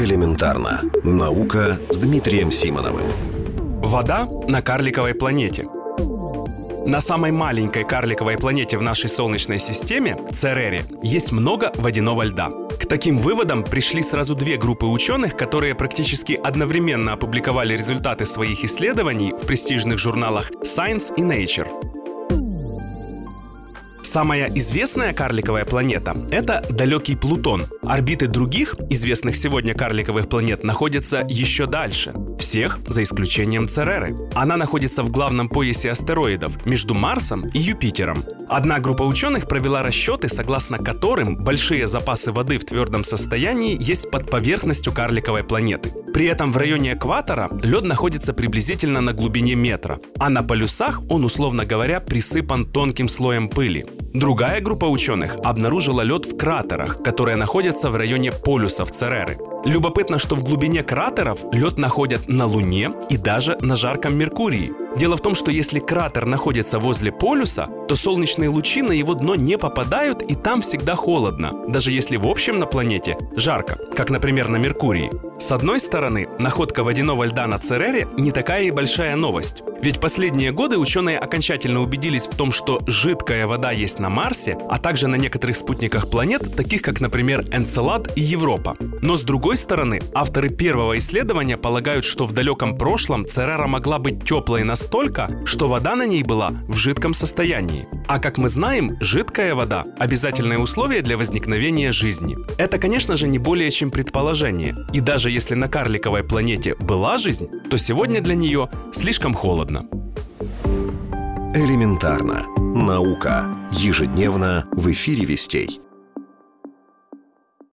Элементарно. Наука с Дмитрием Симоновым. Вода на карликовой планете. На самой маленькой карликовой планете в нашей Солнечной системе, Церере, есть много водяного льда. К таким выводам пришли сразу две группы ученых, которые практически одновременно опубликовали результаты своих исследований в престижных журналах Science и Nature. Самая известная карликовая планета — это далекий Плутон. Орбиты других известных сегодня карликовых планет находятся еще дальше. Всех за исключением Цереры. Она находится в главном поясе астероидов между Марсом и Юпитером. Одна группа ученых провела расчеты, согласно которым большие запасы воды в твердом состоянии есть под поверхностью карликовой планеты. При этом в районе экватора лед находится приблизительно на глубине метра, а на полюсах он, условно говоря, присыпан тонким слоем пыли. Другая группа ученых обнаружила лед в кратерах, которые находятся в районе полюсов Цереры. Любопытно, что в глубине кратеров лед находят на Луне и даже на жарком Меркурии. Дело в том, что если кратер находится возле полюса, то солнечные лучи на его дно не попадают и там всегда холодно, даже если в общем на планете жарко, как, например, на Меркурии. С одной стороны, находка водяного льда на Церере не такая и большая новость. Ведь последние годы ученые окончательно убедились в том, что жидкая вода есть на Марсе, а также на некоторых спутниках планет, таких как, например, Энцелад и Европа. Но с другой стороны, авторы первого исследования полагают, что в далеком прошлом Церера могла быть теплой настолько, что вода на ней была в жидком состоянии. А как мы знаем, жидкая вода – обязательное условие для возникновения жизни. Это, конечно же, не более чем предположение. И даже если на карликовой планете была жизнь, то сегодня для нее слишком холодно. Элементарно. Наука. Ежедневно в эфире «Вестей».